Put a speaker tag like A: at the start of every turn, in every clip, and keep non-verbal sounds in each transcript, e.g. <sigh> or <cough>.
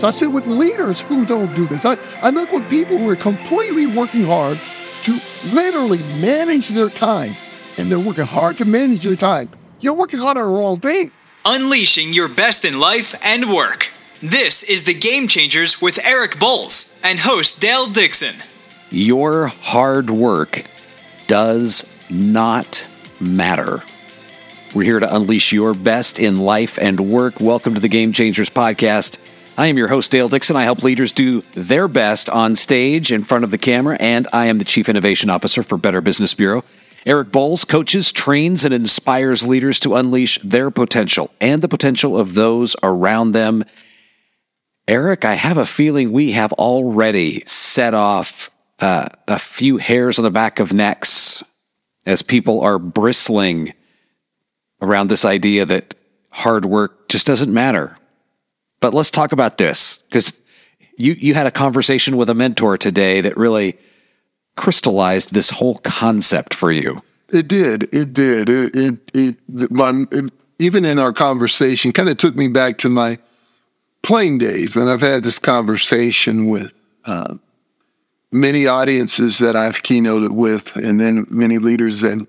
A: this. I sit with leaders who don't do this. I, I look with people who are completely working hard to literally manage their time. And they're working hard to manage their time. You're working hard on the wrong thing.
B: Unleashing your best in life and work. This is the Game Changers with Eric Boles and host Dale Dixon.
C: Your hard work does not matter. We're here to unleash your best in life and work. Welcome to the Game Changers podcast. I am your host, Dale Dixon. I help leaders do their best on stage in front of the camera, and I am the Chief Innovation Officer for Better Business Bureau. Eric Boles coaches, trains, and inspires leaders to unleash their potential and the potential of those around them. Eric, I have a feeling we have already set off uh, a few hairs on the back of necks as people are bristling around this idea that hard work just doesn't matter. But let's talk about this because you, you had a conversation with a mentor today that really crystallized this whole concept for you.
A: It did. It did. It, it, it, my, it even in our conversation, kind of took me back to my playing days. And I've had this conversation with uh, many audiences that I've keynoted with, and then many leaders and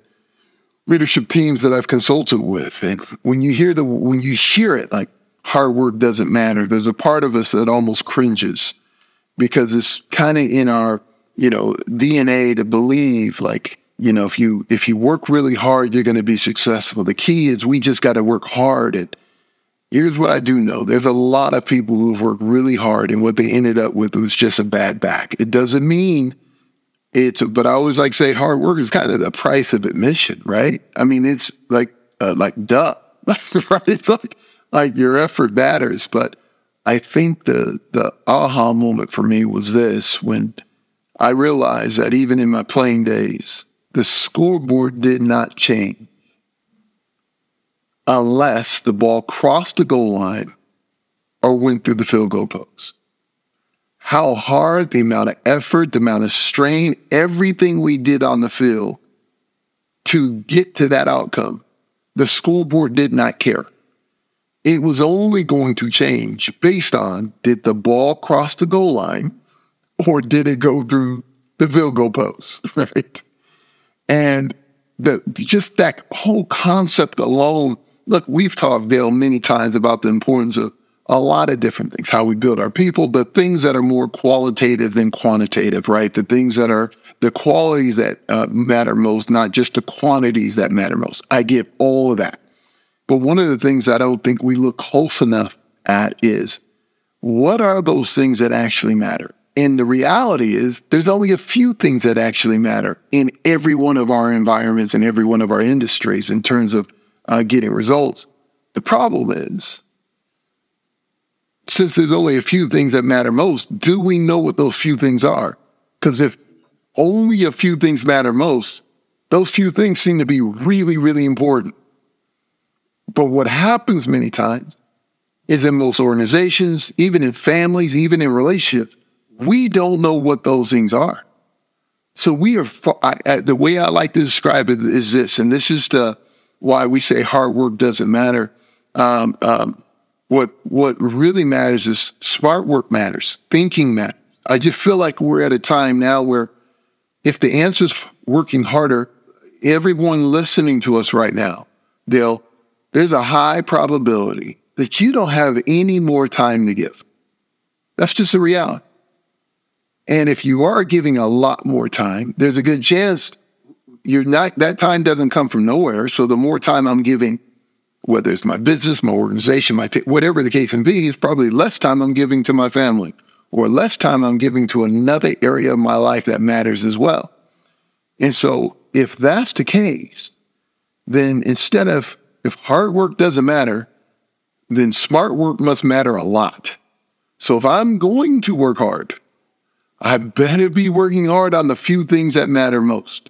A: leadership teams that I've consulted with. And when you hear the when you hear it, like hard work doesn't matter, there's a part of us that almost cringes because it's kind of in our you know DNA to believe like you know if you if you work really hard you're going to be successful. The key is we just got to work hard and Here's what I do know. There's a lot of people who've worked really hard and what they ended up with was just a bad back. It doesn't mean it's, but I always like say hard work is kind of the price of admission, right? I mean, it's like, uh, like duh. <laughs> Right. Like, like your effort matters. But I think the, the aha moment for me was this when I realized that even in my playing days, the scoreboard did not change unless the ball crossed the goal line or went through the field goal post. How hard, the amount of effort, the amount of strain, everything we did on the field to get to that outcome, the scoreboard did not care. It was only going to change based on did the ball cross the goal line or did it go through the field goal post, <laughs> right? And the, just that whole concept alone look, we've talked, Dale, many times about the importance of a lot of different things, how we build our people, the things that are more qualitative than quantitative, right? The things that are the qualities that uh, matter most, not just the quantities that matter most. I give all of that. But one of the things I don't think we look close enough at is what are those things that actually matter? And the reality is there's only a few things that actually matter in every one of our environments and every one of our industries in terms of uh, getting results. The problem is, since there's only a few things that matter most, do we know what those few things are? Because if only a few things matter most, those few things seem to be really, really important. But what happens many times is in most organizations, even in families, even in relationships, we don't know what those things are. So we are, the way I like to describe it is this, and this is the, why we say hard work doesn't matter. Um, um, what what really matters is smart work matters, thinking matters. I just feel like we're at a time now where if the answer is working harder, everyone listening to us right now, they'll there's a high probability that you don't have any more time to give. That's just a reality. And if you are giving a lot more time, there's a good chance you're not, that time doesn't come from nowhere. So the more time I'm giving, whether it's my business, my organization, my, t- whatever the case may be, is probably less time I'm giving to my family or less time I'm giving to another area of my life that matters as well. And so if that's the case, then instead of, if hard work doesn't matter, then smart work must matter a lot. So if I'm going to work hard, I better be working hard on the few things that matter most.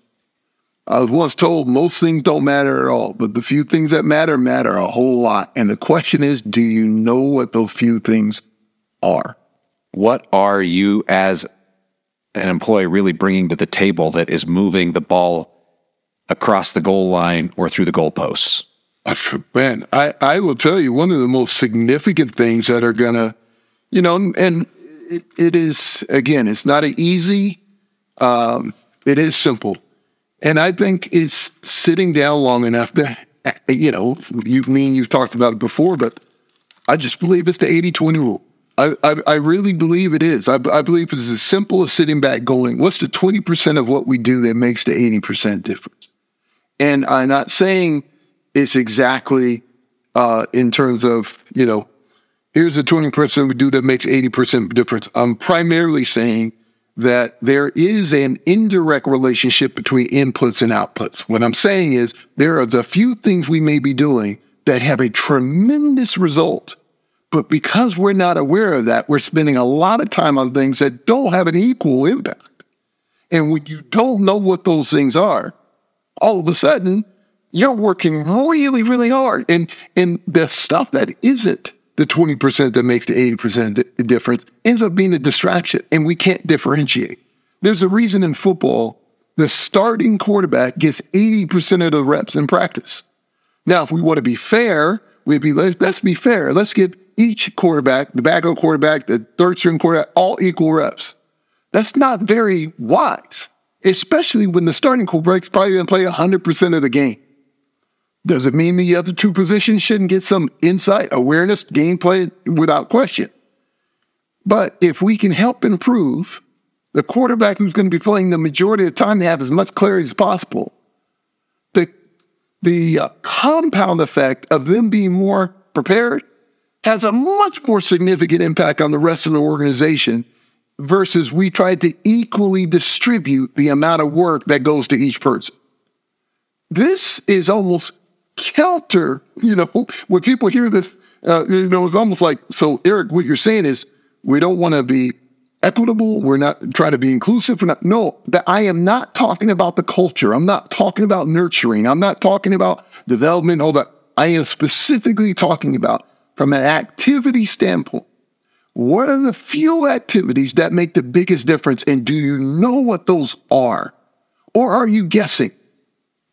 A: I was once told most things don't matter at all, but the few things that matter matter a whole lot. And the question is, do you know what those few things are?
C: What are you as an employee really bringing to the table that is moving the ball across the goal line or through the goalposts?
A: Man, I, I will tell you one of the most significant things that are going to You know, and it, it is, again, it's not an easy, um, it is simple. And I think it's sitting down long enough to, you know, you mean you've talked about it before, but I just believe it's the 80 20 rule. I, I, I, really believe it is. I, I believe it's as simple as sitting back going, what's the 20% of what we do that makes the 80% difference? And I'm not saying it's exactly uh, in terms of, you know, here's the 20% we do that makes 80% difference. I'm primarily saying that there is an indirect relationship between inputs and outputs. What I'm saying is there are the few things we may be doing that have a tremendous result. But because we're not aware of that, we're spending a lot of time on things that don't have an equal impact. And when you don't know what those things are, all of a sudden you're working really, really hard. And, and the stuff that isn't the 20% that makes the 80% difference ends up being a distraction and we can't differentiate. There's a reason in football the starting quarterback gets 80% of the reps in practice. Now, if we want to be fair, we'd be, let's be fair. Let's give each quarterback, the backup quarterback, the third string quarterback, all equal reps. That's not very wise, especially when the starting quarterback's probably going to play 100% of the game. Does it mean the other two positions shouldn't get some insight, awareness, gameplay without question? But if we can help improve the quarterback who's going to be playing the majority of the time to have as much clarity as possible, the, the uh, compound effect of them being more prepared has a much more significant impact on the rest of the organization versus we try to equally distribute the amount of work that goes to each person. This is almost counter, you know, <laughs> when people hear this, uh, you know, it's almost like, so Eric, what you're saying is we don't want to be equitable. We're not trying to be inclusive. We're not, no, that I am not talking about the culture. I'm not talking about nurturing. I'm not talking about development, all that. I am specifically talking about from an activity standpoint. What are the few activities that make the biggest difference? And do you know what those are? Or are you guessing?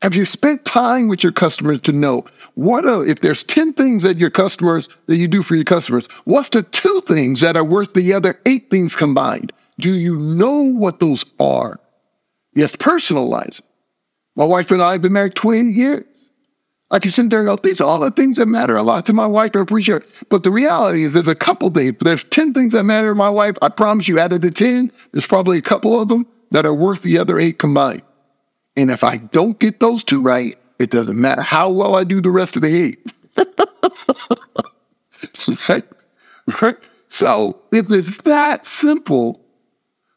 A: Have you spent time with your customers to know what are, if there's 10 things that your customers, that you do for your customers, what's the two things that are worth the other eight things combined? Do you know what those are? Yes, personalize. My wife and I have been married 20 years. I can sit there and go, these are all the things that matter a lot to my wife. I appreciate it. But the reality is there's a couple things. There's 10 things that matter to my wife. I promise you out of the 10, there's probably a couple of them that are worth the other eight combined. And if I don't get those two right, it doesn't matter how well I do the rest of the eight. <laughs> so if it's that simple,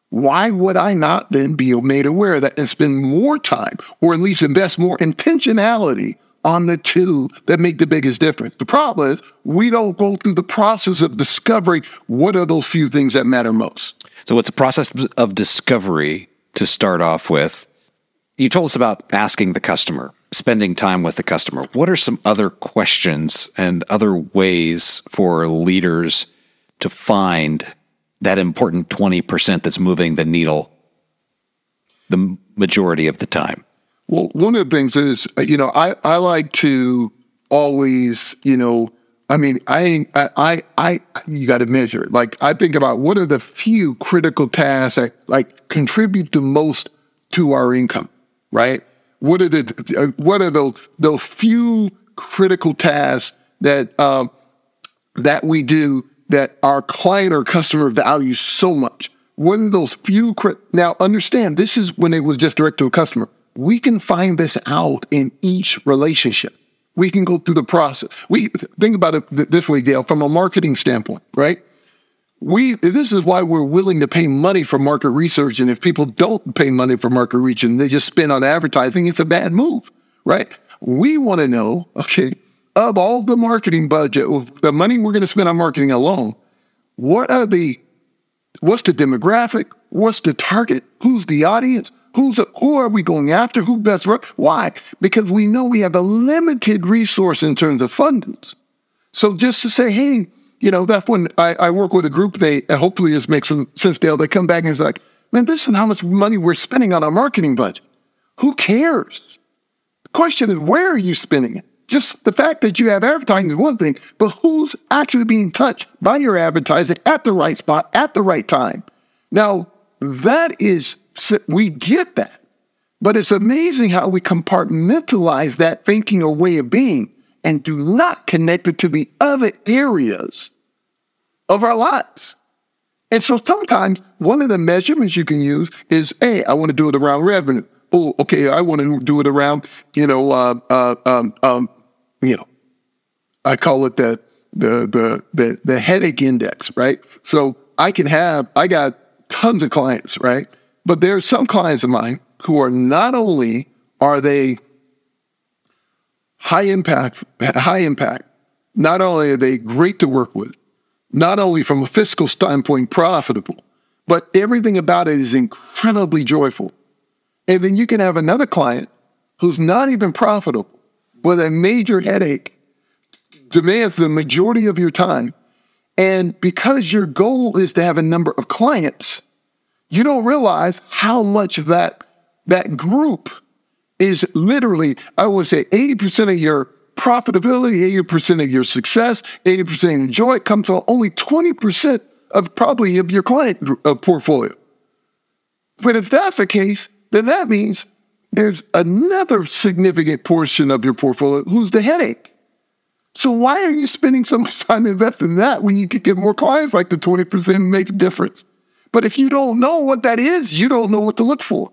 A: why would I not then be made aware of that and spend more time or at least invest more intentionality on the two that make the biggest difference? The problem is we don't go through the process of discovering what are those few things that matter most.
C: So it's a process of discovery to start off with you told us about asking the customer, spending time with the customer. What are some other questions and other ways for leaders to find that important 20% that's moving the needle the majority of the time?
A: Well, one of the things is, uh, you know, I, I like to always, you know, I mean, I, I, I, you got to measure. Like, I think about what are the few critical tasks that like contribute the most to our income right? What are the uh, what are those those few critical tasks that um, that we do that our client or customer values so much? What are those few? Cri- now, understand this is when it was just direct to a customer. We can find this out in each relationship. We can go through the process. We think about it this way, Dale, from a marketing standpoint, right? We this is why we're willing to pay money for market research and if people don't pay money for market research and they just spend on advertising it's a bad move right? We want to know okay of all the marketing budget the money we're going to spend on marketing alone what are the what's the demographic? What's the target? Who's the audience? Who's who are we going after? Who best work? Why? Because we know we have a limited resource in terms of fundings. So just to say hey you know, that's when I, I work with a group, they uh, hopefully this makes some sense, Dale. They come back and it's like, man, this is how much money we're spending on our marketing budget. Who cares? The question is, where are you spending it? Just the fact that you have advertising is one thing, but who's actually being touched by your advertising at the right spot at the right time? Now, that is, we get that. But it's amazing how we compartmentalize that thinking or way of being and do not connect it to the other areas of our lives. And so sometimes one of the measurements you can use is, hey, I want to do it around revenue. Oh, okay, I want to do it around, you know, uh, uh, um, um, you know, I call it the, the, the, the, the headache index, right? So I can have, I got tons of clients, right? But there are some clients of mine who are not only are they high impact, high impact, not only are they great to work with, not only from a fiscal standpoint profitable, but everything about it is incredibly joyful. And then you can have another client who's not even profitable, with a major headache, demands the majority of your time. And because your goal is to have a number of clients, you don't realize how much of that, that group is literally, I would say 80% of your profitability, 80% of your success, 80% of your joy comes from only 20% of probably of your client uh, portfolio. But if that's the case, then that means there's another significant portion of your portfolio who's the headache. So why are you spending so much time investing in that when you could get more clients like the 20% makes a difference? But if you don't know what that is, you don't know what to look for.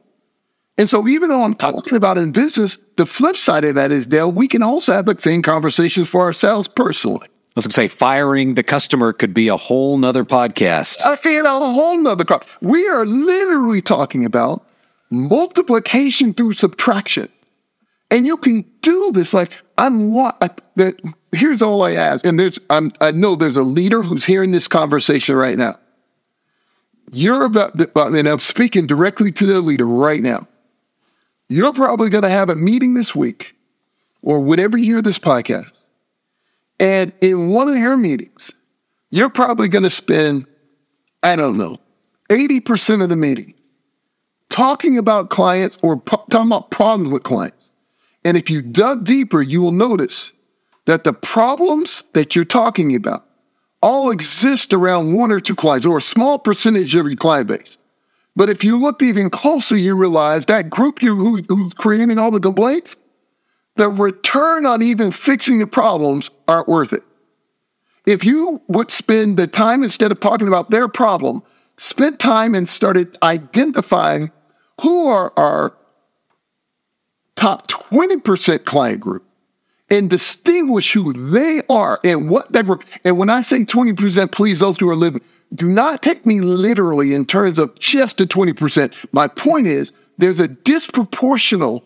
A: And so even though I'm talking about in business, the flip side of that is, Dale, we can also have the same conversations for ourselves personally. I
C: was going to say, firing the customer could be a whole nother podcast.
A: I feel a whole nother. We are literally talking about multiplication through subtraction. And you can do this. Like I'm what that here's all I ask. And there's I'm, I know there's a leader who's hearing this conversation right now. You're about, to, and I'm speaking directly to the leader right now. You're probably going to have a meeting this week or whenever you hear this podcast. And in one of your meetings, you're probably going to spend, I don't know, 80% of the meeting talking about clients or talking about problems with clients. And if you dug deeper, you will notice that the problems that you're talking about all exist around one or two clients or a small percentage of your client base. But if you look even closer, you realize that group you who, who's creating all the complaints, the return on even fixing the problems aren't worth it. If you would spend the time instead of talking about their problem, spent time and started identifying who are our top 20% client group and distinguish who they are and what they were. And when I say 20%, please, those who are living, do not take me literally in terms of just the 20%. My point is there's a disproportional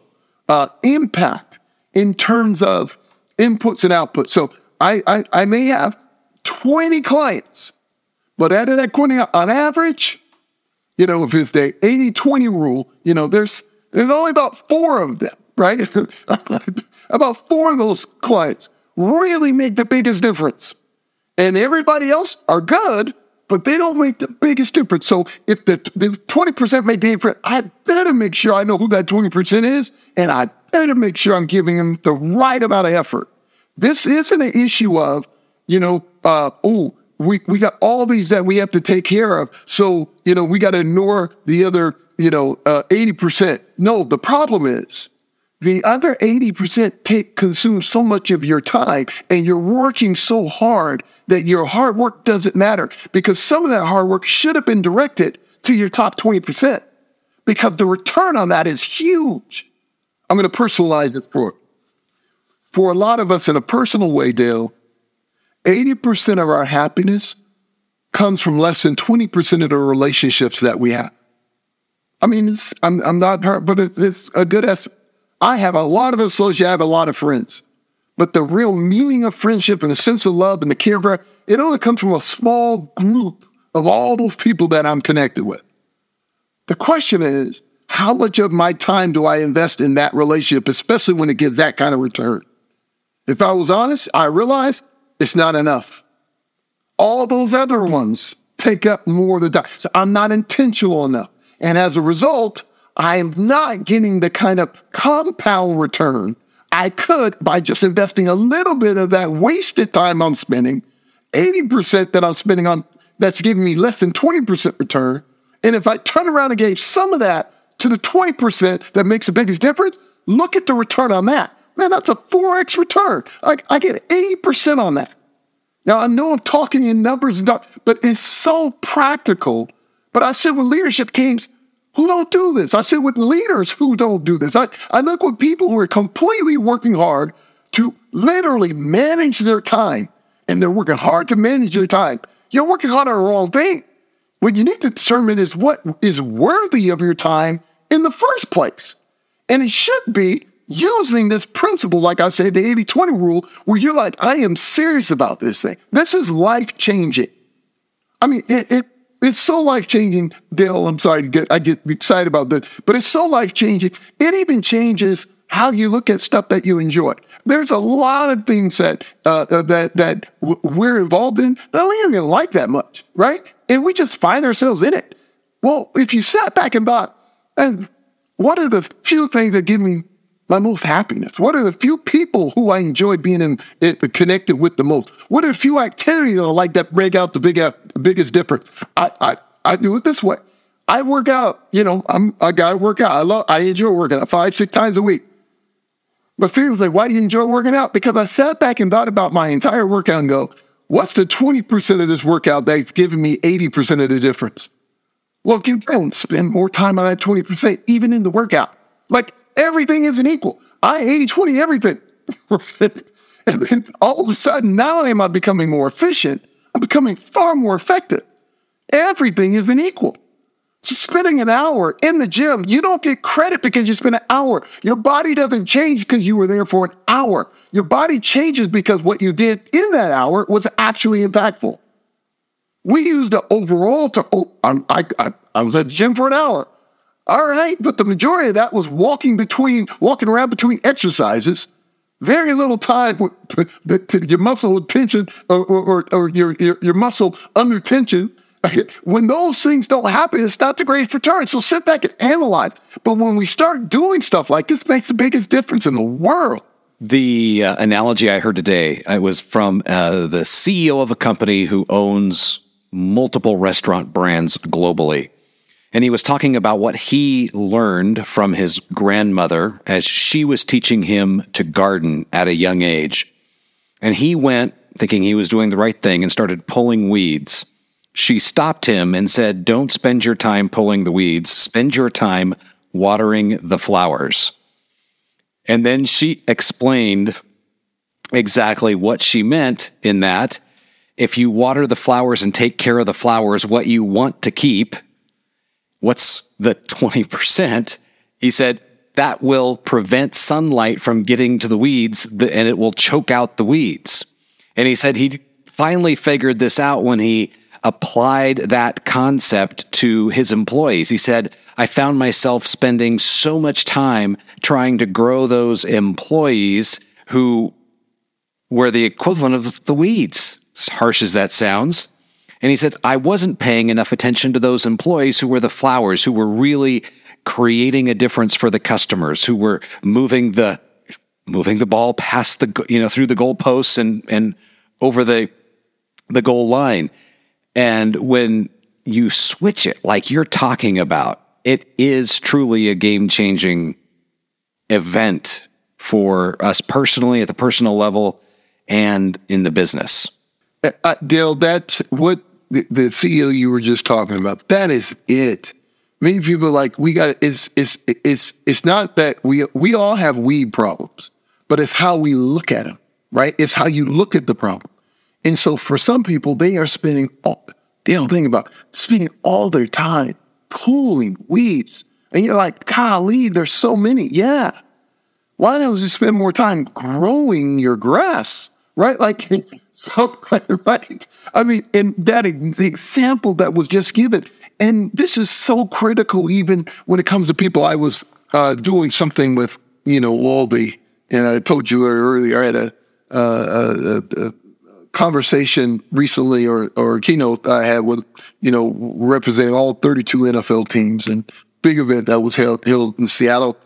A: uh, impact in terms of inputs and outputs. So I, I, I may have 20 clients, but out of that 20, on average, you know, if it's the 80 20 rule, you know, there's, there's only about four of them, right? <laughs> about four of those clients really make the biggest difference. And everybody else are good, but they don't make the biggest difference. So if the, the 20% make the difference, I better make sure I know who that 20% is, and I better make sure I'm giving them the right amount of effort. This isn't an issue of, you know, uh, oh, we, we got all these that we have to take care of. So, you know, we got to ignore the other, you know, uh, 80%. No, the problem is the other 80% take, consume so much of your time and you're working so hard that your hard work doesn't matter because some of that hard work should have been directed to your top 20% because the return on that is huge. I'm going to personalize it for, for a lot of us in a personal way, Dale. 80% of our happiness comes from less than 20% of the relationships that we have. I mean, it's I'm, I'm not, but it's a good estimate. I have a lot of associates, I have a lot of friends. But the real meaning of friendship and the sense of love and the care for it only comes from a small group of all those people that I'm connected with. The question is, how much of my time do I invest in that relationship, especially when it gives that kind of return? If I was honest, I realize it's not enough. All those other ones take up more of the time. So I'm not intentional enough. And as a result, I am not getting the kind of compound return I could, by just investing a little bit of that wasted time I'm spending, 80% that I'm spending on that's giving me less than 20% return. And if I turn around and gave some of that to the 20% that makes the biggest difference, look at the return on that. Man, that's a 4x return. I, I get 80% on that. Now, I know I'm talking in numbers, but it's so practical. But I said with leadership teams who don't do this. I said with leaders who don't do this. I, I look with people who are completely working hard to literally manage their time, and they're working hard to manage their time. You're working hard on the wrong thing. What you need to determine is what is worthy of your time in the first place. And it should be using this principle, like I said, the 80 20 rule, where you're like, I am serious about this thing. This is life changing. I mean, it, it it's so life changing, Dale. I'm sorry to get I get excited about this, but it's so life changing. It even changes how you look at stuff that you enjoy. There's a lot of things that uh, uh that that we're involved in that we don't even like that much, right? And we just find ourselves in it. Well, if you sat back and thought, and what are the few things that give me my most happiness? What are the few people who I enjoy being in, in, connected with the most? What are the few activities that I like that break out the big uh, biggest difference? I, I I do it this way. I work out. You know, I'm I gotta work out. I love I enjoy working out five six times a week. But people say, why do you enjoy working out? Because I sat back and thought about my entire workout and go, what's the 20% of this workout that's giving me 80% of the difference? Well, you don't spend more time on that 20%, even in the workout. Like everything isn't equal. I 80 20 everything. <laughs> and then all of a sudden, not only am I becoming more efficient, I'm becoming far more effective. Everything isn't equal. So spending an hour in the gym, you don't get credit because you spent an hour. Your body doesn't change because you were there for an hour. Your body changes because what you did in that hour was actually impactful. We use the overall to, oh, I, I, I was at the gym for an hour. All right, but the majority of that was walking between, walking around between exercises. Very little time with your muscle tension or, or, or your, your, your muscle under tension. <laughs> When those things don't happen, it's not the greatest return. So sit back and analyze. But when we start doing stuff like this, makes the biggest difference in the world.
C: The uh, analogy I heard today I was from uh, the CEO of a company who owns multiple restaurant brands globally. And he was talking about what he learned from his grandmother as she was teaching him to garden at a young age. And he went thinking he was doing the right thing and started pulling weeds. She stopped him and said, Don't spend your time pulling the weeds, spend your time watering the flowers. And then she explained exactly what she meant in that if you water the flowers and take care of the flowers, what you want to keep, what's the 20%? He said, that will prevent sunlight from getting to the weeds and it will choke out the weeds. And he said he finally figured this out when he applied that concept to his employees. He said, I found myself spending so much time trying to grow those employees who were the equivalent of the weeds as harsh as that sounds. And he said, I wasn't paying enough attention to those employees who were the flowers, who were really creating a difference for the customers, who were moving the moving the ball past the you know through the goalposts and and over the the goal line. And when you switch it like you're talking about, it is truly a game changing event for us personally at the personal level and in the business.
A: Uh, uh, Dale, that's what the, the CEO you were just talking about. That is it. Many people like we got it's it's it's it's not that we we all have weed problems, but it's how we look at them, right? It's how you look at the problem. And so for some people, they are spending all Dale, think about spending all their time pulling weeds. And you're like, golly, there's so many. Yeah. Why don't you spend more time growing your grass? Right? Like <laughs> So, <laughs> right? I mean, and that the example that was just given, and this is so critical even when it comes to people. I was uh, doing something with, you know, the, and I told you earlier, I had a, uh, a, a conversation recently or, or keynote I had with, you know, representing all 32 NFL teams and big event that was held, held in Seattle.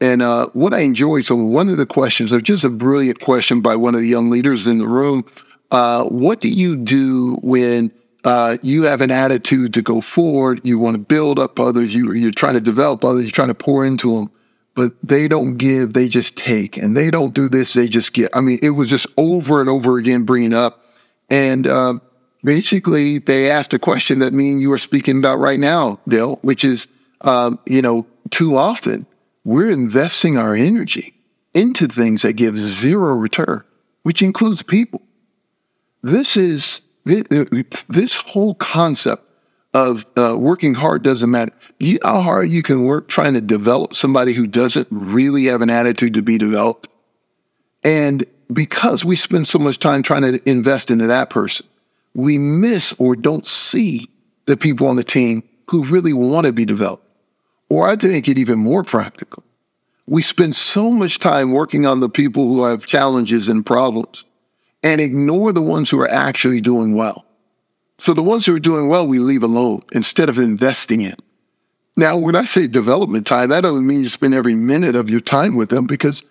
A: And uh, what I enjoyed, so one of the questions, just a brilliant question by one of the young leaders in the room, uh, what do you do when uh, you have an attitude to go forward? You want to build up others. You, you're trying to develop others. You're trying to pour into them, but they don't give. They just take, and they don't do this. They just get. I mean, it was just over and over again bringing up, and uh, basically they asked a question that me and you are speaking about right now, Dale, which is, um, you know, too often we're investing our energy into things that give zero return, which includes people. This is this whole concept of uh, working hard doesn't matter. You how hard you can work trying to develop somebody who doesn't really have an attitude to be developed. And because we spend so much time trying to invest into that person, we miss or don't see the people on the team who really want to be developed. Or I think it even more practical. We spend so much time working on the people who have challenges and problems and ignore the ones who are actually doing well. So the ones who are doing well, we leave alone instead of investing in. Now, when I say development time, that doesn't mean you spend every minute of your time with them because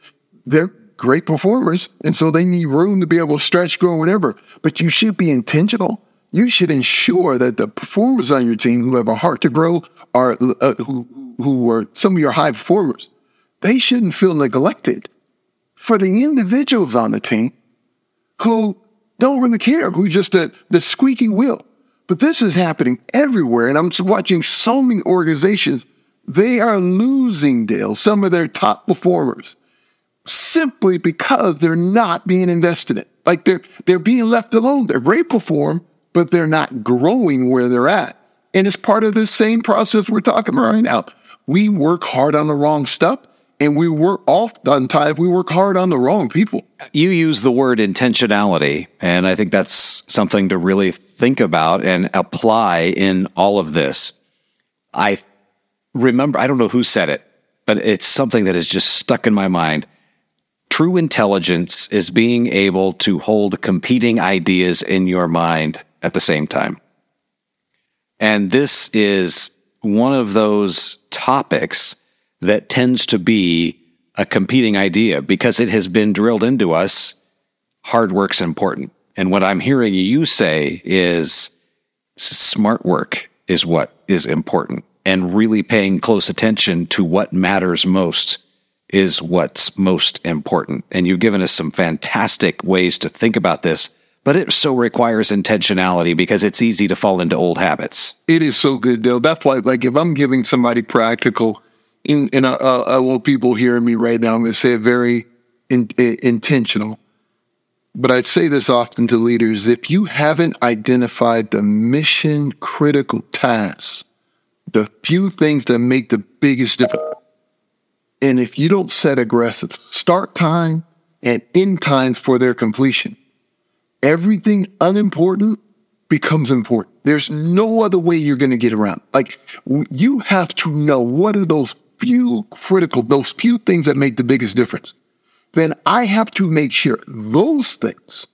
A: they're great performers. And so they need room to be able to stretch, grow, whatever. But you should be intentional. You should ensure that the performers on your team who have a heart to grow are uh, who, who are some of your high performers, they shouldn't feel neglected. For the individuals on the team who don't really care, who just the, the squeaky wheel. But this is happening everywhere. And I'm watching so many organizations, they are losing, Dale, some of their top performers simply because they're not being invested in. Like they're, they're being left alone. They're great perform, but they're not growing where they're at. And it's part of this same process we're talking about right now. We work hard on the wrong stuff and we work oftentimes we work hard on the wrong people.
C: You use the word intentionality, and I think that's something to really think about and apply in all of this. I remember I don't know who said it, but it's something that is just stuck in my mind. True intelligence is being able to hold competing ideas in your mind at the same time. And this is one of those topics that tends to be a competing idea because it has been drilled into us hard work's important. And what I'm hearing you say is smart work is what is important and really paying close attention to what matters most is what's most important. And you've given us some fantastic ways to think about this but it so requires intentionality because it's easy to fall into old habits.
A: It is so good, though. That's why, like, if I'm giving somebody practical, in, and I, I want people hearing me right now, I'm going to say it very in, in, intentional. But I'd say this often to leaders if you haven't identified the mission critical tasks, the few things that make the biggest difference, and if you don't set aggressive start time and end times for their completion, everything unimportant becomes important. There's no other way you're going to get around. Like you have to know what are those few critical, those few things that make the biggest difference. Then I have to make sure those things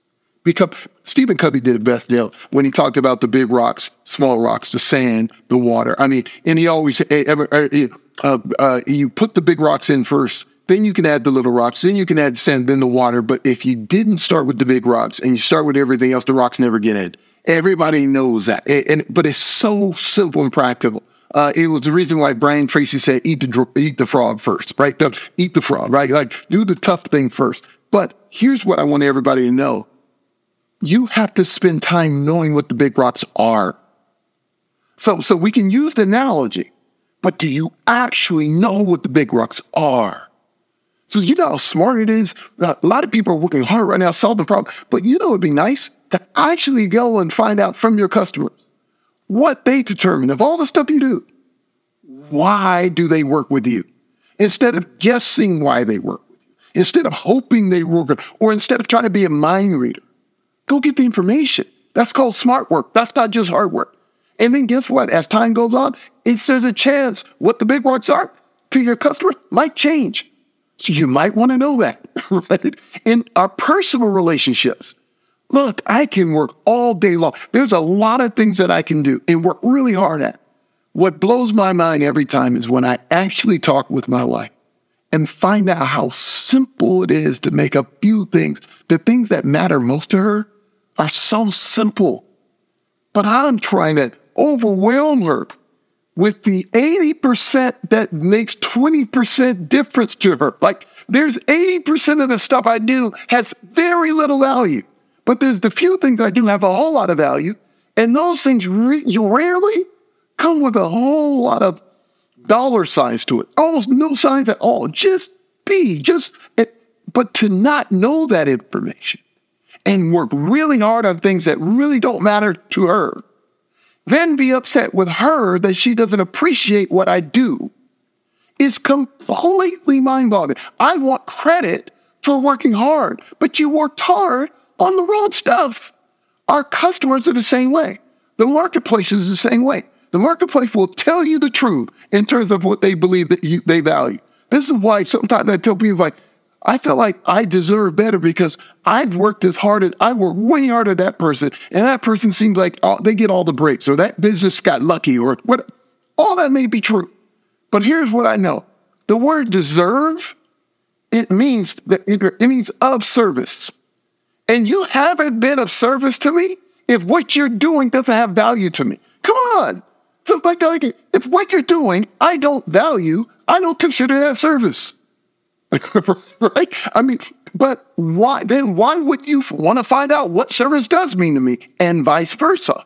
A: become. Stephen Covey did it best, Dale when he talked about the big rocks, small rocks, the sand, the water. I mean, and he always, eh, eh, uh, uh, you put the big rocks in first then you can add the little rocks. Then you can add sand, then the water. But if you didn't start with the big rocks and you start with everything else, the rocks never get in. Everybody knows that. And, but it's so simple and practical. Uh, it was the reason why Brian Tracy said, eat the, eat the frog first, right? Eat the frog, right? Like do the tough thing first. But here's what I want everybody to know. You have to spend time knowing what the big rocks are. So, so we can use the analogy, but do you actually know what the big rocks are? So you know how smart it is. A lot of people are working hard right now solving problems, but you know it'd be nice to actually go and find out from your customers what they determine of all the stuff you do. Why do they work with you? Instead of guessing why they work with you, instead of hoping they work, with, or instead of trying to be a mind reader, go get the information. That's called smart work. That's not just hard work. And then guess what? As time goes on, it's there's a chance what the big rocks are to your customer might change. So you might want to know that, <laughs> right? In our personal relationships, look, I can work all day long. There's a lot of things that I can do and work really hard at. What blows my mind every time is when I actually talk with my wife and find out how simple it is to make a few things. The things that matter most to her are so simple. But I'm trying to overwhelm her with the 80% that makes 20% difference to her. Like there's 80% of the stuff I do has very little value, but there's the few things I do have a whole lot of value. And those things re- rarely come with a whole lot of dollar signs to it. Almost no signs at all. Just be, just, it, but to not know that information and work really hard on things that really don't matter to her then be upset with her that she doesn't appreciate what I do is completely mind boggling. I want credit for working hard, but you worked hard on the wrong stuff. Our customers are the same way. The marketplace is the same way. The marketplace will tell you the truth in terms of what they believe that you, they value. This is why sometimes I tell people like, I feel like I deserve better because I've worked as hard as I worked way harder than that person, and that person seems like oh, they get all the breaks, or that business got lucky, or what. All that may be true, but here's what I know: the word "deserve" it means that it means of service, and you haven't been of service to me if what you're doing doesn't have value to me. Come on, like, if what you're doing I don't value, I don't consider that service. <laughs> right? I mean, but why then why would you want to find out what service does mean to me and vice versa?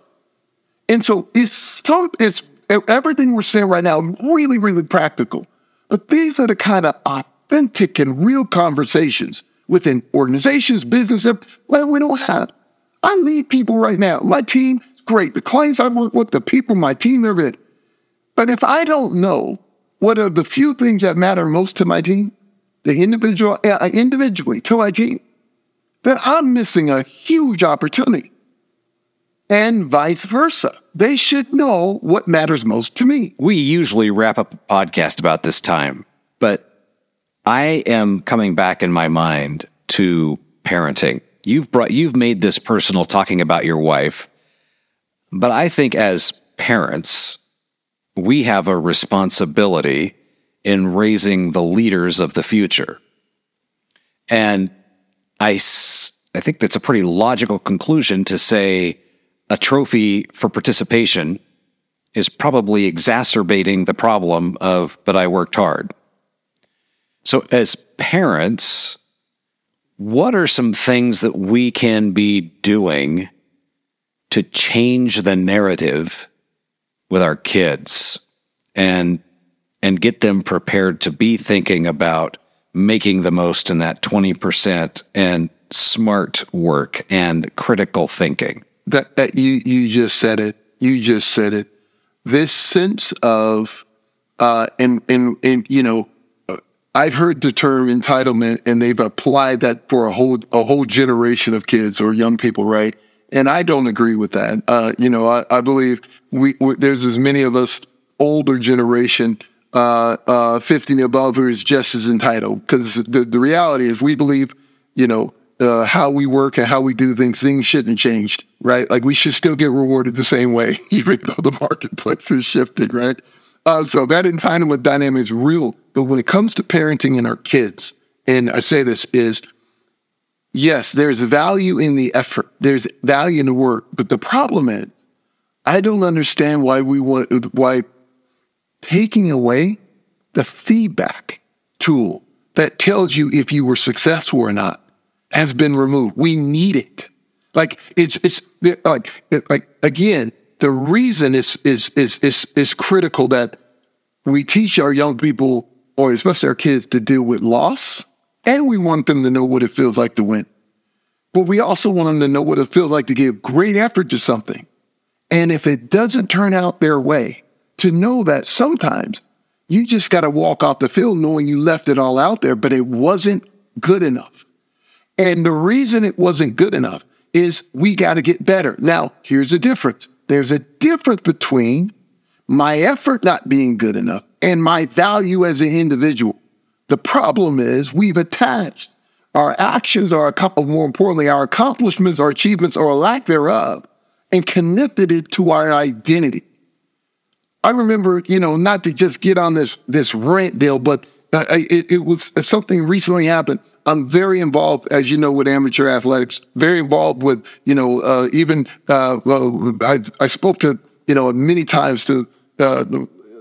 A: And so it's some it's everything we're saying right now really, really practical. But these are the kind of authentic and real conversations within organizations, businesses, well, we don't have. I lead people right now. My team is great. The clients I work with, the people, my team, they're good. But if I don't know what are the few things that matter most to my team, the individual uh, individually to my team, then I'm missing a huge opportunity. And vice versa. They should know what matters most to me.
C: We usually wrap up a podcast about this time, but I am coming back in my mind to parenting. You've brought you've made this personal talking about your wife, but I think as parents, we have a responsibility in raising the leaders of the future. And I, I think that's a pretty logical conclusion to say a trophy for participation is probably exacerbating the problem of, but I worked hard. So, as parents, what are some things that we can be doing to change the narrative with our kids and and get them prepared to be thinking about making the most in that 20% and smart work and critical thinking.
A: That, that you, you just said it. You just said it. This sense of, uh, and, and, and, you know, I've heard the term entitlement and they've applied that for a whole, a whole generation of kids or young people, right? And I don't agree with that. Uh, you know, I, I believe we, we, there's as many of us older generation uh, uh, 50 and above who is just as entitled. Because the, the reality is, we believe, you know, uh, how we work and how we do things, things shouldn't have changed, right? Like we should still get rewarded the same way, <laughs> even though the marketplace is shifting, right? Uh, so that entitlement dynamic is real. But when it comes to parenting and our kids, and I say this is, yes, there's value in the effort. There's value in the work. But the problem is, I don't understand why we want, why taking away the feedback tool that tells you if you were successful or not has been removed. We need it. Like it's it's like like again, the reason is is is is is critical that we teach our young people or especially our kids to deal with loss, and we want them to know what it feels like to win. But we also want them to know what it feels like to give great effort to something. And if it doesn't turn out their way, to know that sometimes you just got to walk off the field knowing you left it all out there, but it wasn't good enough. And the reason it wasn't good enough is we got to get better. Now, here's the difference. There's a difference between my effort not being good enough and my value as an individual. The problem is we've attached our actions, our more importantly, our accomplishments, our achievements, or lack thereof, and connected it to our identity. I remember, you know, not to just get on this this rant Dale, but uh, it, it was something recently happened. I'm very involved, as you know, with amateur athletics. Very involved with, you know, uh, even uh, well, I, I spoke to, you know, many times to uh,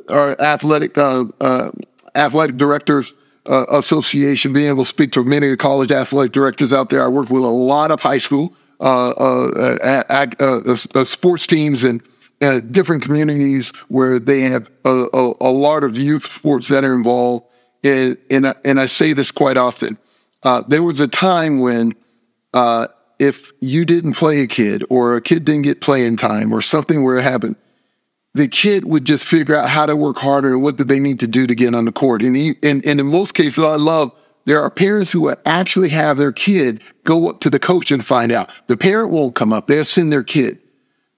A: our athletic uh, uh, athletic directors uh, association, being able to speak to many college athletic directors out there. I work with a lot of high school sports teams and different communities where they have a, a, a lot of youth sports that are involved. And, and, and I say this quite often uh, there was a time when uh, if you didn't play a kid or a kid didn't get playing time or something where it happened, the kid would just figure out how to work harder and what did they need to do to get on the court. And, he, and, and in most cases, I love there are parents who actually have their kid go up to the coach and find out. The parent won't come up; they'll send their kid.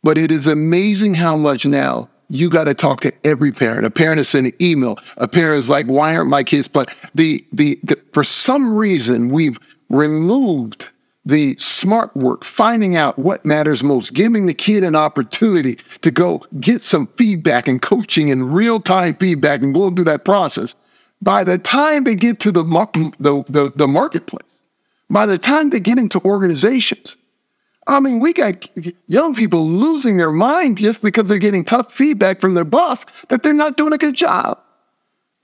A: But it is amazing how much now you got to talk to every parent. A parent is sending email. A parent is like, why aren't my kids playing? The, the, the, for some reason, we've removed the smart work, finding out what matters most, giving the kid an opportunity to go get some feedback and coaching and real time feedback and going through that process. By the time they get to the, the, the, the marketplace, by the time they get into organizations, I mean, we got young people losing their mind just because they're getting tough feedback from their boss that they're not doing a good job.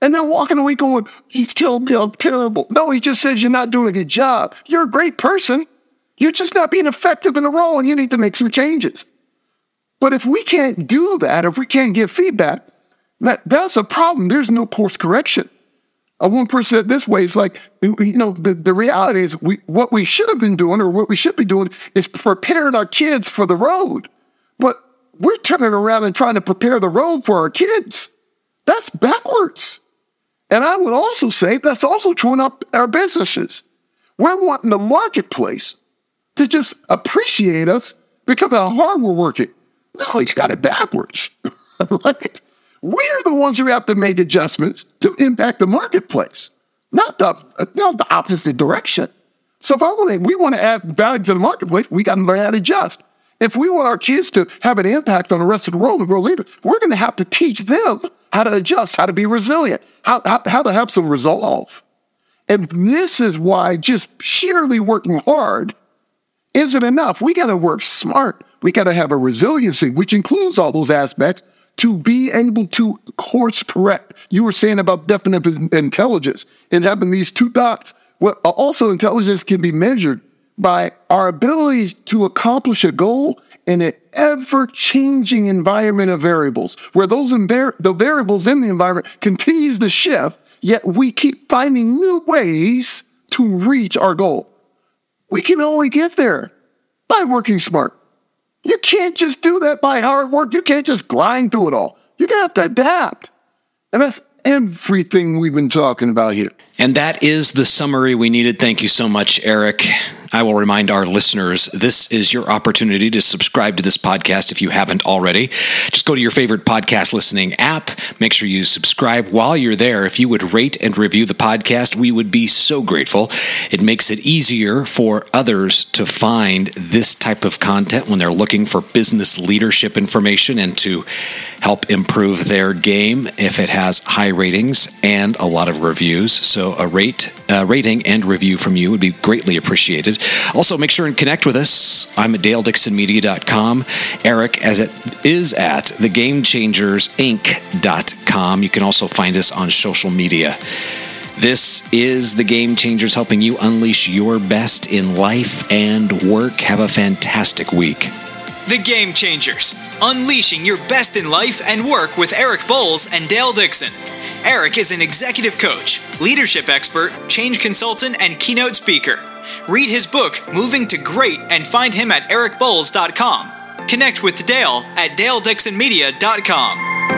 A: And they're walking away going, he's telling me I'm terrible. No, he just says you're not doing a good job. You're a great person. You're just not being effective in the role and you need to make some changes. But if we can't do that, if we can't give feedback, that, that's a problem. There's no course correction. One person said this way, it's like, you know, the, the reality is we, what we should have been doing or what we should be doing is preparing our kids for the road. But we're turning around and trying to prepare the road for our kids. That's backwards. And I would also say that's also true in our, our businesses. We're wanting the marketplace to just appreciate us because of how hard we're working. No, he's got it backwards. <laughs> right? We're the ones who have to make adjustments to impact the marketplace, not the, not the opposite direction. So if I want to, we want to add value to the marketplace, we got to learn how to adjust. If we want our kids to have an impact on the rest of the world and grow leaders, we're going to have to teach them how to adjust, how to be resilient, how, how, how to have some resolve. And this is why just sheerly working hard isn't enough. We got to work smart. We got to have a resiliency, which includes all those aspects to be able to course correct. You were saying about definite intelligence and having these two dots. Well, uh, also intelligence can be measured by our ability to accomplish a goal in an ever-changing environment of variables, where those invar- the variables in the environment continues to shift, yet we keep finding new ways to reach our goal. We can only get there by working smart. You can't just do that by hard work. You can't just grind through it all. You're going to have to adapt. And that's everything we've been talking about here.
C: And that is the summary we needed. Thank you so much, Eric. I will remind our listeners this is your opportunity to subscribe to this podcast if you haven't already. Just go to your favorite podcast listening app. Make sure you subscribe while you're there. If you would rate and review the podcast, we would be so grateful. It makes it easier for others to find this type of content when they're looking for business leadership information and to help improve their game if it has high ratings and a lot of reviews. So a rate, uh, rating and review from you would be greatly appreciated. Also, make sure and connect with us. I'm at daledixonmedia.com. Eric, as it is at thegamechangersinc.com. You can also find us on social media. This is the Game Changers helping you unleash your best in life and work. Have a fantastic week.
B: The Game Changers, unleashing your best in life and work with Eric Boles and Dale Dixon. Eric is an executive coach, leadership expert, change consultant, and keynote speaker. Read his book, Moving to Great, and find him at ericboles.com. Connect with Dale at daledixonmedia.com.